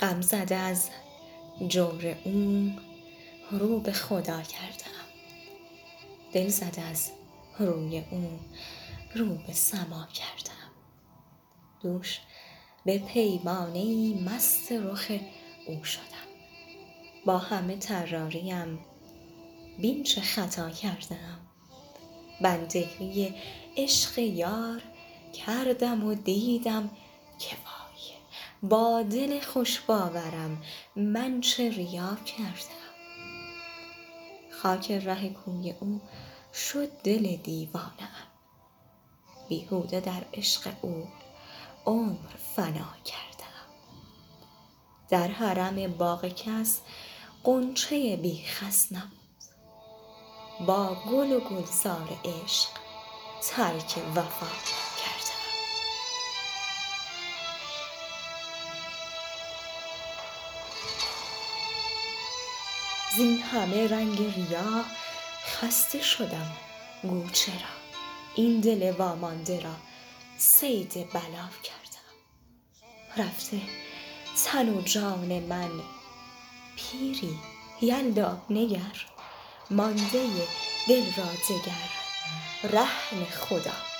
غم زده از جور او رو به خدا کردم. دل زده از روی او رو به سما کردم. دوش به پیمانه ای مست رخ او شدم. با همه طراریم بین چه خطا کردم. بندگی عشق یار کردم و دیدم که با دل خوش باورم من چه ریا کردم. خاک ره کوی او شد دل دیوانه ام. بیهوده در عشق او عمر فنا کردم. در حرم باغ کس غنچه بی خس نبود با گل و گلزار عشق ترک وفا زین همه رنگ ریا خسته شدم گو چرا این دل وامانده را صید بلا کردم. رفته تن و جان من پیری یلدا نگر مانده دل را دگر رهن خدا.